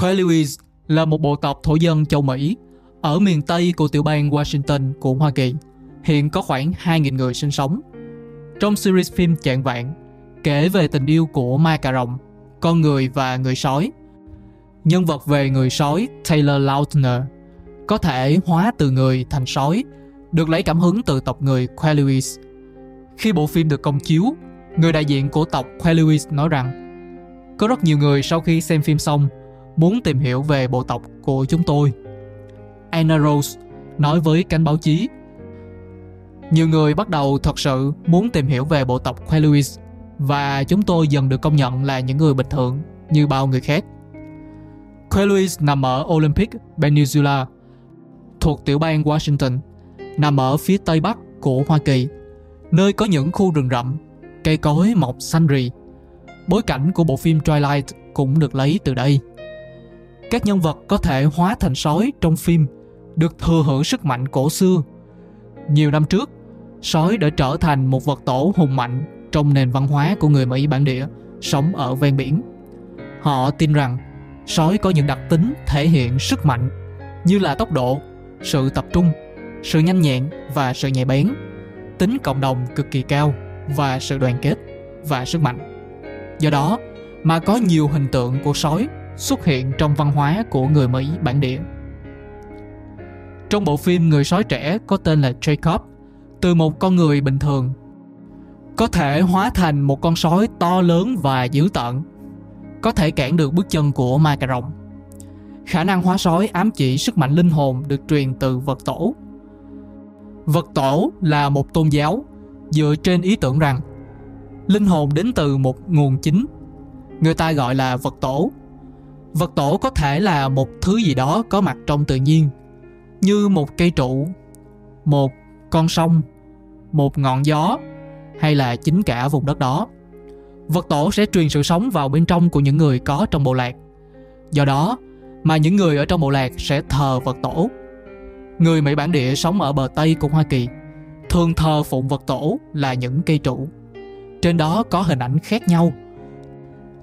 Queluis là một bộ tộc thổ dân châu Mỹ ở miền Tây của tiểu bang Washington của Hoa Kỳ. Hiện có khoảng 2.000 người sinh sống. Trong series phim Chạng Vạn, kể về tình yêu của ma cà rồng, con người và người sói. Nhân vật về người sói Taylor Lautner có thể hóa từ người thành sói, được lấy cảm hứng từ tộc người Queluis. Khi bộ phim được công chiếu, người đại diện của tộc Queluis nói rằng có rất nhiều người sau khi xem phim xong muốn tìm hiểu về bộ tộc của chúng tôi. Anna Rose nói với cánh báo chí nhiều người bắt đầu thật sự muốn tìm hiểu về bộ tộc Queluis và chúng tôi dần được công nhận là những người bình thường như bao người khác. Queluis nằm ở Olympic Peninsula, thuộc tiểu bang Washington, nằm ở phía tây bắc của Hoa Kỳ, nơi có những khu rừng rậm, cây cối mọc xanh rì. Bối cảnh của bộ phim Twilight cũng được lấy từ đây. Các nhân vật có thể hóa thành sói trong phim được thừa hưởng sức mạnh cổ xưa. Nhiều năm trước, sói đã trở thành một vật tổ hùng mạnh trong nền văn hóa của người Mỹ bản địa sống ở ven biển. Họ tin rằng sói có những đặc tính thể hiện sức mạnh như là tốc độ, sự tập trung, sự nhanh nhẹn và sự nhạy bén, tính cộng đồng cực kỳ cao và sự đoàn kết và sức mạnh. Do đó mà có nhiều hình tượng của sói xuất hiện trong văn hóa của người Mỹ bản địa. Trong bộ phim Người sói trẻ có tên là Jacob, từ một con người bình thường, có thể hóa thành một con sói to lớn và dữ tợn, có thể cản được bước chân của ma cà rồng. Khả năng hóa sói ám chỉ sức mạnh linh hồn được truyền từ vật tổ. Vật tổ là một tôn giáo dựa trên ý tưởng rằng linh hồn đến từ một nguồn chính. Người ta gọi là vật tổ. Vật tổ có thể là một thứ gì đó có mặt trong tự nhiên như một cây trụ, một con sông, một ngọn gió hay là chính cả vùng đất đó. Vật tổ sẽ truyền sự sống vào bên trong của những người có trong bộ lạc. Do đó mà những người ở trong bộ lạc sẽ thờ vật tổ. Người Mỹ bản địa sống ở bờ Tây của Hoa Kỳ thường thờ phụng vật tổ là những cây trụ. Trên đó có hình ảnh khác nhau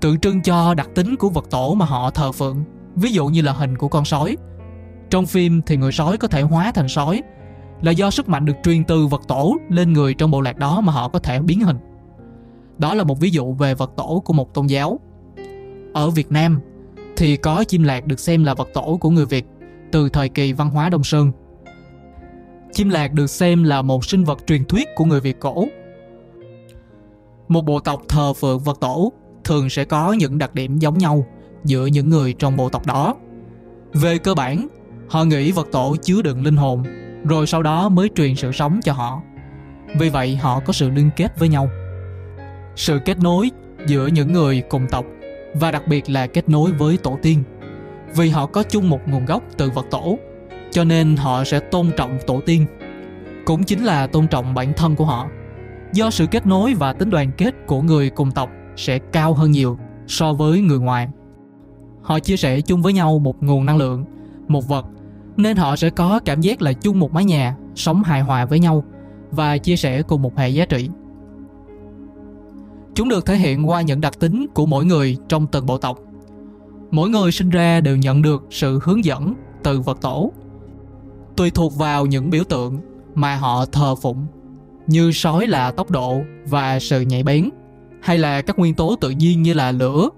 tượng trưng cho đặc tính của vật tổ mà họ thờ phượng ví dụ như là hình của con sói trong phim thì người sói có thể hóa thành sói, là do sức mạnh được truyền từ vật tổ lên người trong bộ lạc đó mà họ có thể biến hình. Đó là một ví dụ về vật tổ của một tôn giáo. Ở Việt Nam thì có chim lạc được xem là vật tổ của người Việt từ thời kỳ văn hóa Đông Sơn. Chim lạc được xem là một sinh vật truyền thuyết của người Việt cổ. Một bộ tộc thờ phượng vật tổ thường sẽ có những đặc điểm giống nhau giữa những người trong bộ tộc đó. Về cơ bản, họ nghĩ vật tổ chứa đựng linh hồn, rồi sau đó mới truyền sự sống cho họ. Vì vậy họ có sự liên kết với nhau. Sự kết nối giữa những người cùng tộc và đặc biệt là kết nối với tổ tiên. Vì họ có chung một nguồn gốc từ vật tổ, cho nên họ sẽ tôn trọng tổ tiên. Cũng chính là tôn trọng bản thân của họ. Do sự kết nối và tính đoàn kết của người cùng tộc sẽ cao hơn nhiều so với người ngoài. Họ chia sẻ chung với nhau một nguồn năng lượng, một vật, nên họ sẽ có cảm giác là chung một mái nhà, sống hài hòa với nhau và chia sẻ cùng một hệ giá trị. Chúng được thể hiện qua những đặc tính của mỗi người trong từng bộ tộc. Mỗi người sinh ra đều nhận được sự hướng dẫn từ vật tổ, tùy thuộc vào những biểu tượng mà họ thờ phụng, như sói là tốc độ và sự nhạy bén hay là các nguyên tố tự nhiên như là lửa,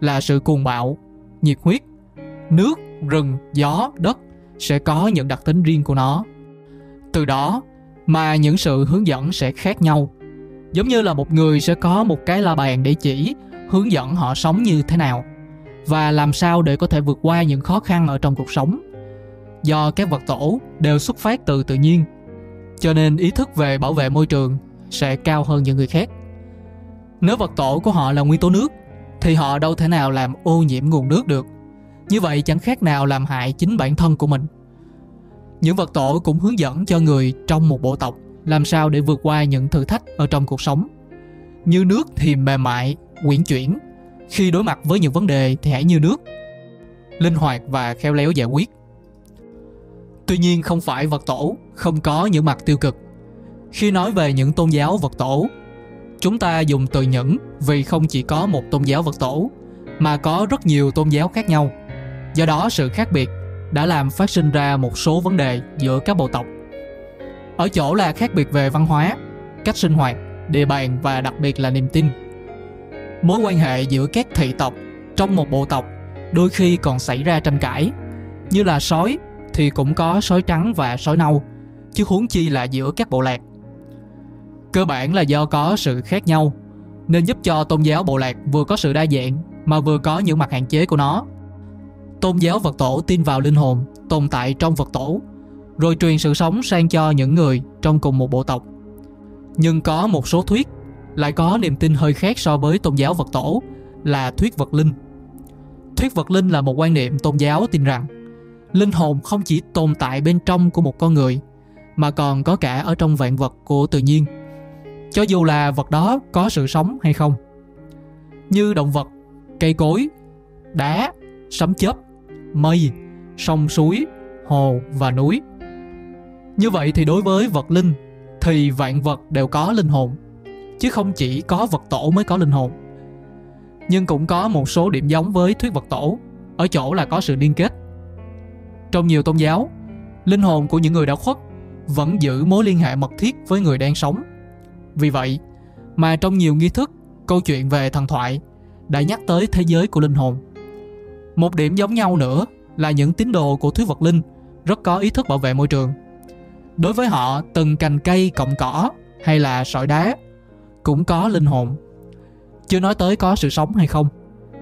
là sự cuồng bạo, nhiệt huyết, nước, rừng, gió, đất sẽ có những đặc tính riêng của nó. Từ đó mà những sự hướng dẫn sẽ khác nhau. Giống như là một người sẽ có một cái la bàn để chỉ hướng dẫn họ sống như thế nào và làm sao để có thể vượt qua những khó khăn ở trong cuộc sống. Do các vật tổ đều xuất phát từ tự nhiên, cho nên ý thức về bảo vệ môi trường sẽ cao hơn những người khác nếu vật tổ của họ là nguyên tố nước thì họ đâu thể nào làm ô nhiễm nguồn nước được. Như vậy chẳng khác nào làm hại chính bản thân của mình. Những vật tổ cũng hướng dẫn cho người trong một bộ tộc làm sao để vượt qua những thử thách ở trong cuộc sống. Như nước thì mềm mại, quyển chuyển. Khi đối mặt với những vấn đề thì hãy như nước. Linh hoạt và khéo léo giải quyết. Tuy nhiên không phải vật tổ không có những mặt tiêu cực. Khi nói về những tôn giáo vật tổ Chúng ta dùng từ nhẫn vì không chỉ có một tôn giáo vật tổ, mà có rất nhiều tôn giáo khác nhau. Do đó sự khác biệt đã làm phát sinh ra một số vấn đề giữa các bộ tộc. Ở chỗ là khác biệt về văn hóa, cách sinh hoạt, địa bàn và đặc biệt là niềm tin. Mối quan hệ giữa các thị tộc trong một bộ tộc đôi khi còn xảy ra tranh cãi, như là sói thì cũng có sói trắng và sói nâu, chứ huống chi là giữa các bộ lạc. Cơ bản là do có sự khác nhau, nên giúp cho tôn giáo bộ lạc vừa có sự đa dạng mà vừa có những mặt hạn chế của nó. Tôn giáo vật tổ tin vào linh hồn tồn tại trong vật tổ, rồi truyền sự sống sang cho những người trong cùng một bộ tộc. Nhưng có một số thuyết lại có niềm tin hơi khác so với tôn giáo vật tổ là thuyết vật linh. Thuyết vật linh là một quan niệm tôn giáo tin rằng linh hồn không chỉ tồn tại bên trong của một con người mà còn có cả ở trong vạn vật của tự nhiên cho dù là vật đó có sự sống hay không. Như động vật, cây cối, đá, sấm chớp, mây, sông suối, hồ và núi. Như vậy thì đối với vật linh thì vạn vật đều có linh hồn, chứ không chỉ có vật tổ mới có linh hồn. Nhưng cũng có một số điểm giống với thuyết vật tổ, ở chỗ là có sự liên kết. Trong nhiều tôn giáo, linh hồn của những người đã khuất vẫn giữ mối liên hệ mật thiết với người đang sống vì vậy mà trong nhiều nghi thức, câu chuyện về thần thoại đã nhắc tới thế giới của linh hồn. Một điểm giống nhau nữa là những tín đồ của thuyết vật linh rất có ý thức bảo vệ môi trường. Đối với họ, từng cành cây, cọng cỏ hay là sỏi đá cũng có linh hồn. Chưa nói tới có sự sống hay không,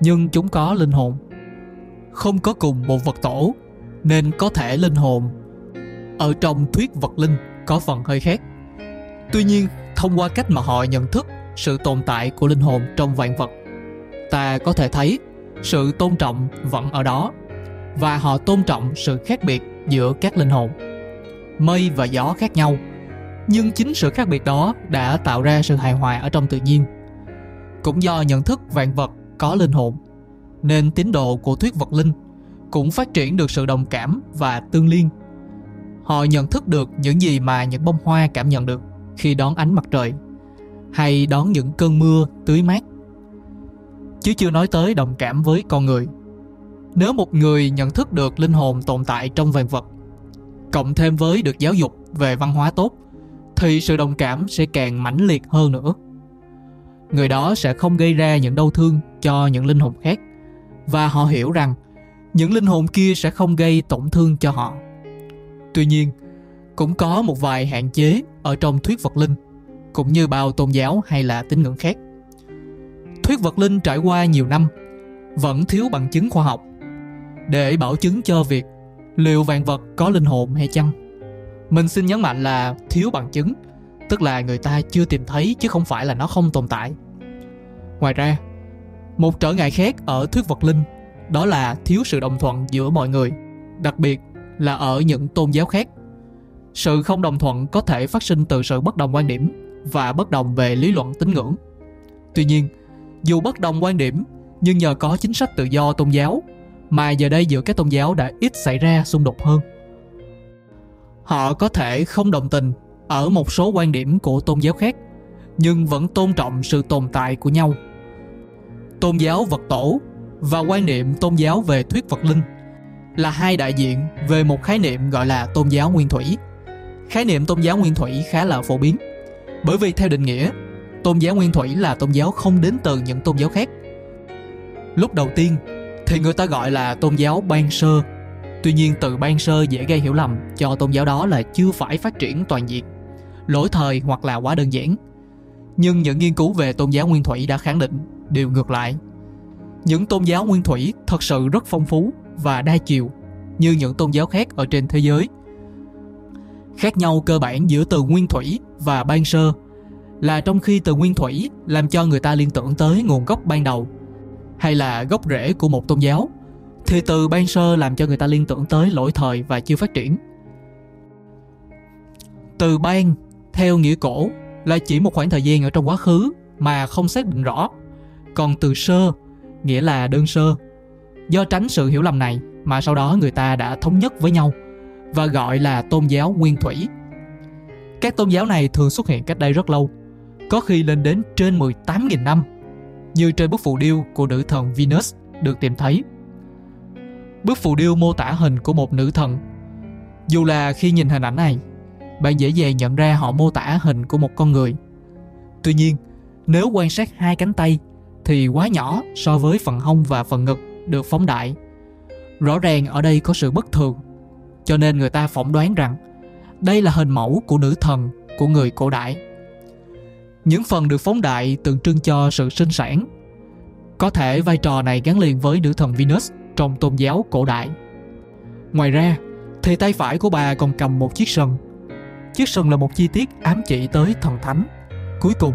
nhưng chúng có linh hồn. Không có cùng một vật tổ, nên có thể linh hồn ở trong thuyết vật linh có phần hơi khác. Tuy nhiên thông qua cách mà họ nhận thức sự tồn tại của linh hồn trong vạn vật. Ta có thể thấy, sự tôn trọng vẫn ở đó, và họ tôn trọng sự khác biệt giữa các linh hồn. Mây và gió khác nhau, nhưng chính sự khác biệt đó đã tạo ra sự hài hòa ở trong tự nhiên. Cũng do nhận thức vạn vật có linh hồn, nên tín đồ của thuyết vật linh cũng phát triển được sự đồng cảm và tương liên. Họ nhận thức được những gì mà những bông hoa cảm nhận được khi đón ánh mặt trời, hay đón những cơn mưa tưới mát. Chứ chưa nói tới đồng cảm với con người. Nếu một người nhận thức được linh hồn tồn tại trong vạn vật, cộng thêm với được giáo dục về văn hóa tốt, thì sự đồng cảm sẽ càng mãnh liệt hơn nữa. Người đó sẽ không gây ra những đau thương cho những linh hồn khác, và họ hiểu rằng những linh hồn kia sẽ không gây tổn thương cho họ. Tuy nhiên cũng có một vài hạn chế ở trong thuyết vật linh, cũng như bao tôn giáo hay là tín ngưỡng khác. Thuyết vật linh trải qua nhiều năm, vẫn thiếu bằng chứng khoa học để bảo chứng cho việc liệu vạn vật có linh hồn hay chăng. Mình xin nhấn mạnh là thiếu bằng chứng, tức là người ta chưa tìm thấy chứ không phải là nó không tồn tại. Ngoài ra, một trở ngại khác ở thuyết vật linh, đó là thiếu sự đồng thuận giữa mọi người, đặc biệt là ở những tôn giáo khác sự không đồng thuận có thể phát sinh từ sự bất đồng quan điểm và bất đồng về lý luận tín ngưỡng. Tuy nhiên, dù bất đồng quan điểm, nhưng nhờ có chính sách tự do tôn giáo, mà giờ đây giữa các tôn giáo đã ít xảy ra xung đột hơn. Họ có thể không đồng tình ở một số quan điểm của tôn giáo khác, nhưng vẫn tôn trọng sự tồn tại của nhau. Tôn giáo vật tổ và quan niệm tôn giáo về thuyết vật linh là hai đại diện về một khái niệm gọi là tôn giáo nguyên thủy khái niệm tôn giáo nguyên thủy khá là phổ biến. Bởi vì theo định nghĩa, tôn giáo nguyên thủy là tôn giáo không đến từ những tôn giáo khác. Lúc đầu tiên, thì người ta gọi là tôn giáo ban sơ. Tuy nhiên, từ ban sơ dễ gây hiểu lầm cho tôn giáo đó là chưa phải phát triển toàn diện, lỗi thời hoặc là quá đơn giản. Nhưng những nghiên cứu về tôn giáo nguyên thủy đã khẳng định điều ngược lại. Những tôn giáo nguyên thủy thật sự rất phong phú và đa chiều như những tôn giáo khác ở trên thế giới khác nhau cơ bản giữa từ nguyên thủy và ban sơ, là trong khi từ nguyên thủy làm cho người ta liên tưởng tới nguồn gốc ban đầu, hay là gốc rễ của một tôn giáo, thì từ ban sơ làm cho người ta liên tưởng tới lỗi thời và chưa phát triển. Từ ban theo nghĩa cổ là chỉ một khoảng thời gian ở trong quá khứ mà không xác định rõ, còn từ sơ nghĩa là đơn sơ. Do tránh sự hiểu lầm này mà sau đó người ta đã thống nhất với nhau và gọi là tôn giáo nguyên thủy. Các tôn giáo này thường xuất hiện cách đây rất lâu, có khi lên đến trên 18.000 năm, như trên bức phù điêu của nữ thần Venus được tìm thấy. Bức phù điêu mô tả hình của một nữ thần. Dù là khi nhìn hình ảnh này, bạn dễ dàng nhận ra họ mô tả hình của một con người. Tuy nhiên, nếu quan sát hai cánh tay thì quá nhỏ so với phần hông và phần ngực được phóng đại. Rõ ràng ở đây có sự bất thường, cho nên người ta phỏng đoán rằng đây là hình mẫu của nữ thần của người cổ đại. Những phần được phóng đại tượng trưng cho sự sinh sản. Có thể vai trò này gắn liền với nữ thần Venus trong tôn giáo cổ đại. Ngoài ra, thì tay phải của bà còn cầm một chiếc sừng. Chiếc sừng là một chi tiết ám chỉ tới thần thánh. Cuối cùng,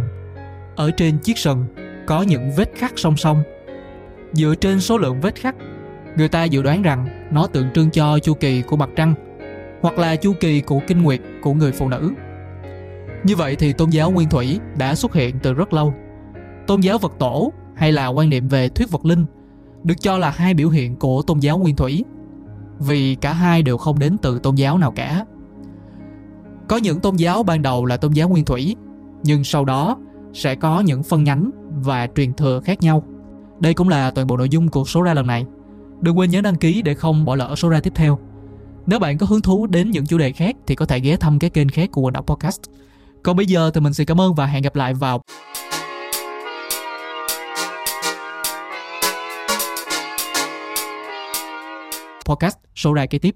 ở trên chiếc sừng có những vết khắc song song. Dựa trên số lượng vết khắc, người ta dự đoán rằng nó tượng trưng cho chu kỳ của mặt trăng hoặc là chu kỳ của kinh nguyệt của người phụ nữ. Như vậy thì tôn giáo nguyên thủy đã xuất hiện từ rất lâu. Tôn giáo vật tổ hay là quan niệm về thuyết vật linh được cho là hai biểu hiện của tôn giáo nguyên thủy vì cả hai đều không đến từ tôn giáo nào cả. Có những tôn giáo ban đầu là tôn giáo nguyên thủy, nhưng sau đó sẽ có những phân nhánh và truyền thừa khác nhau. Đây cũng là toàn bộ nội dung của số ra lần này. Đừng quên nhấn đăng ký để không bỏ lỡ số ra tiếp theo. Nếu bạn có hứng thú đến những chủ đề khác thì có thể ghé thăm cái kênh khác của Quần Đảo Podcast. Còn bây giờ thì mình xin cảm ơn và hẹn gặp lại vào podcast số ra kế tiếp.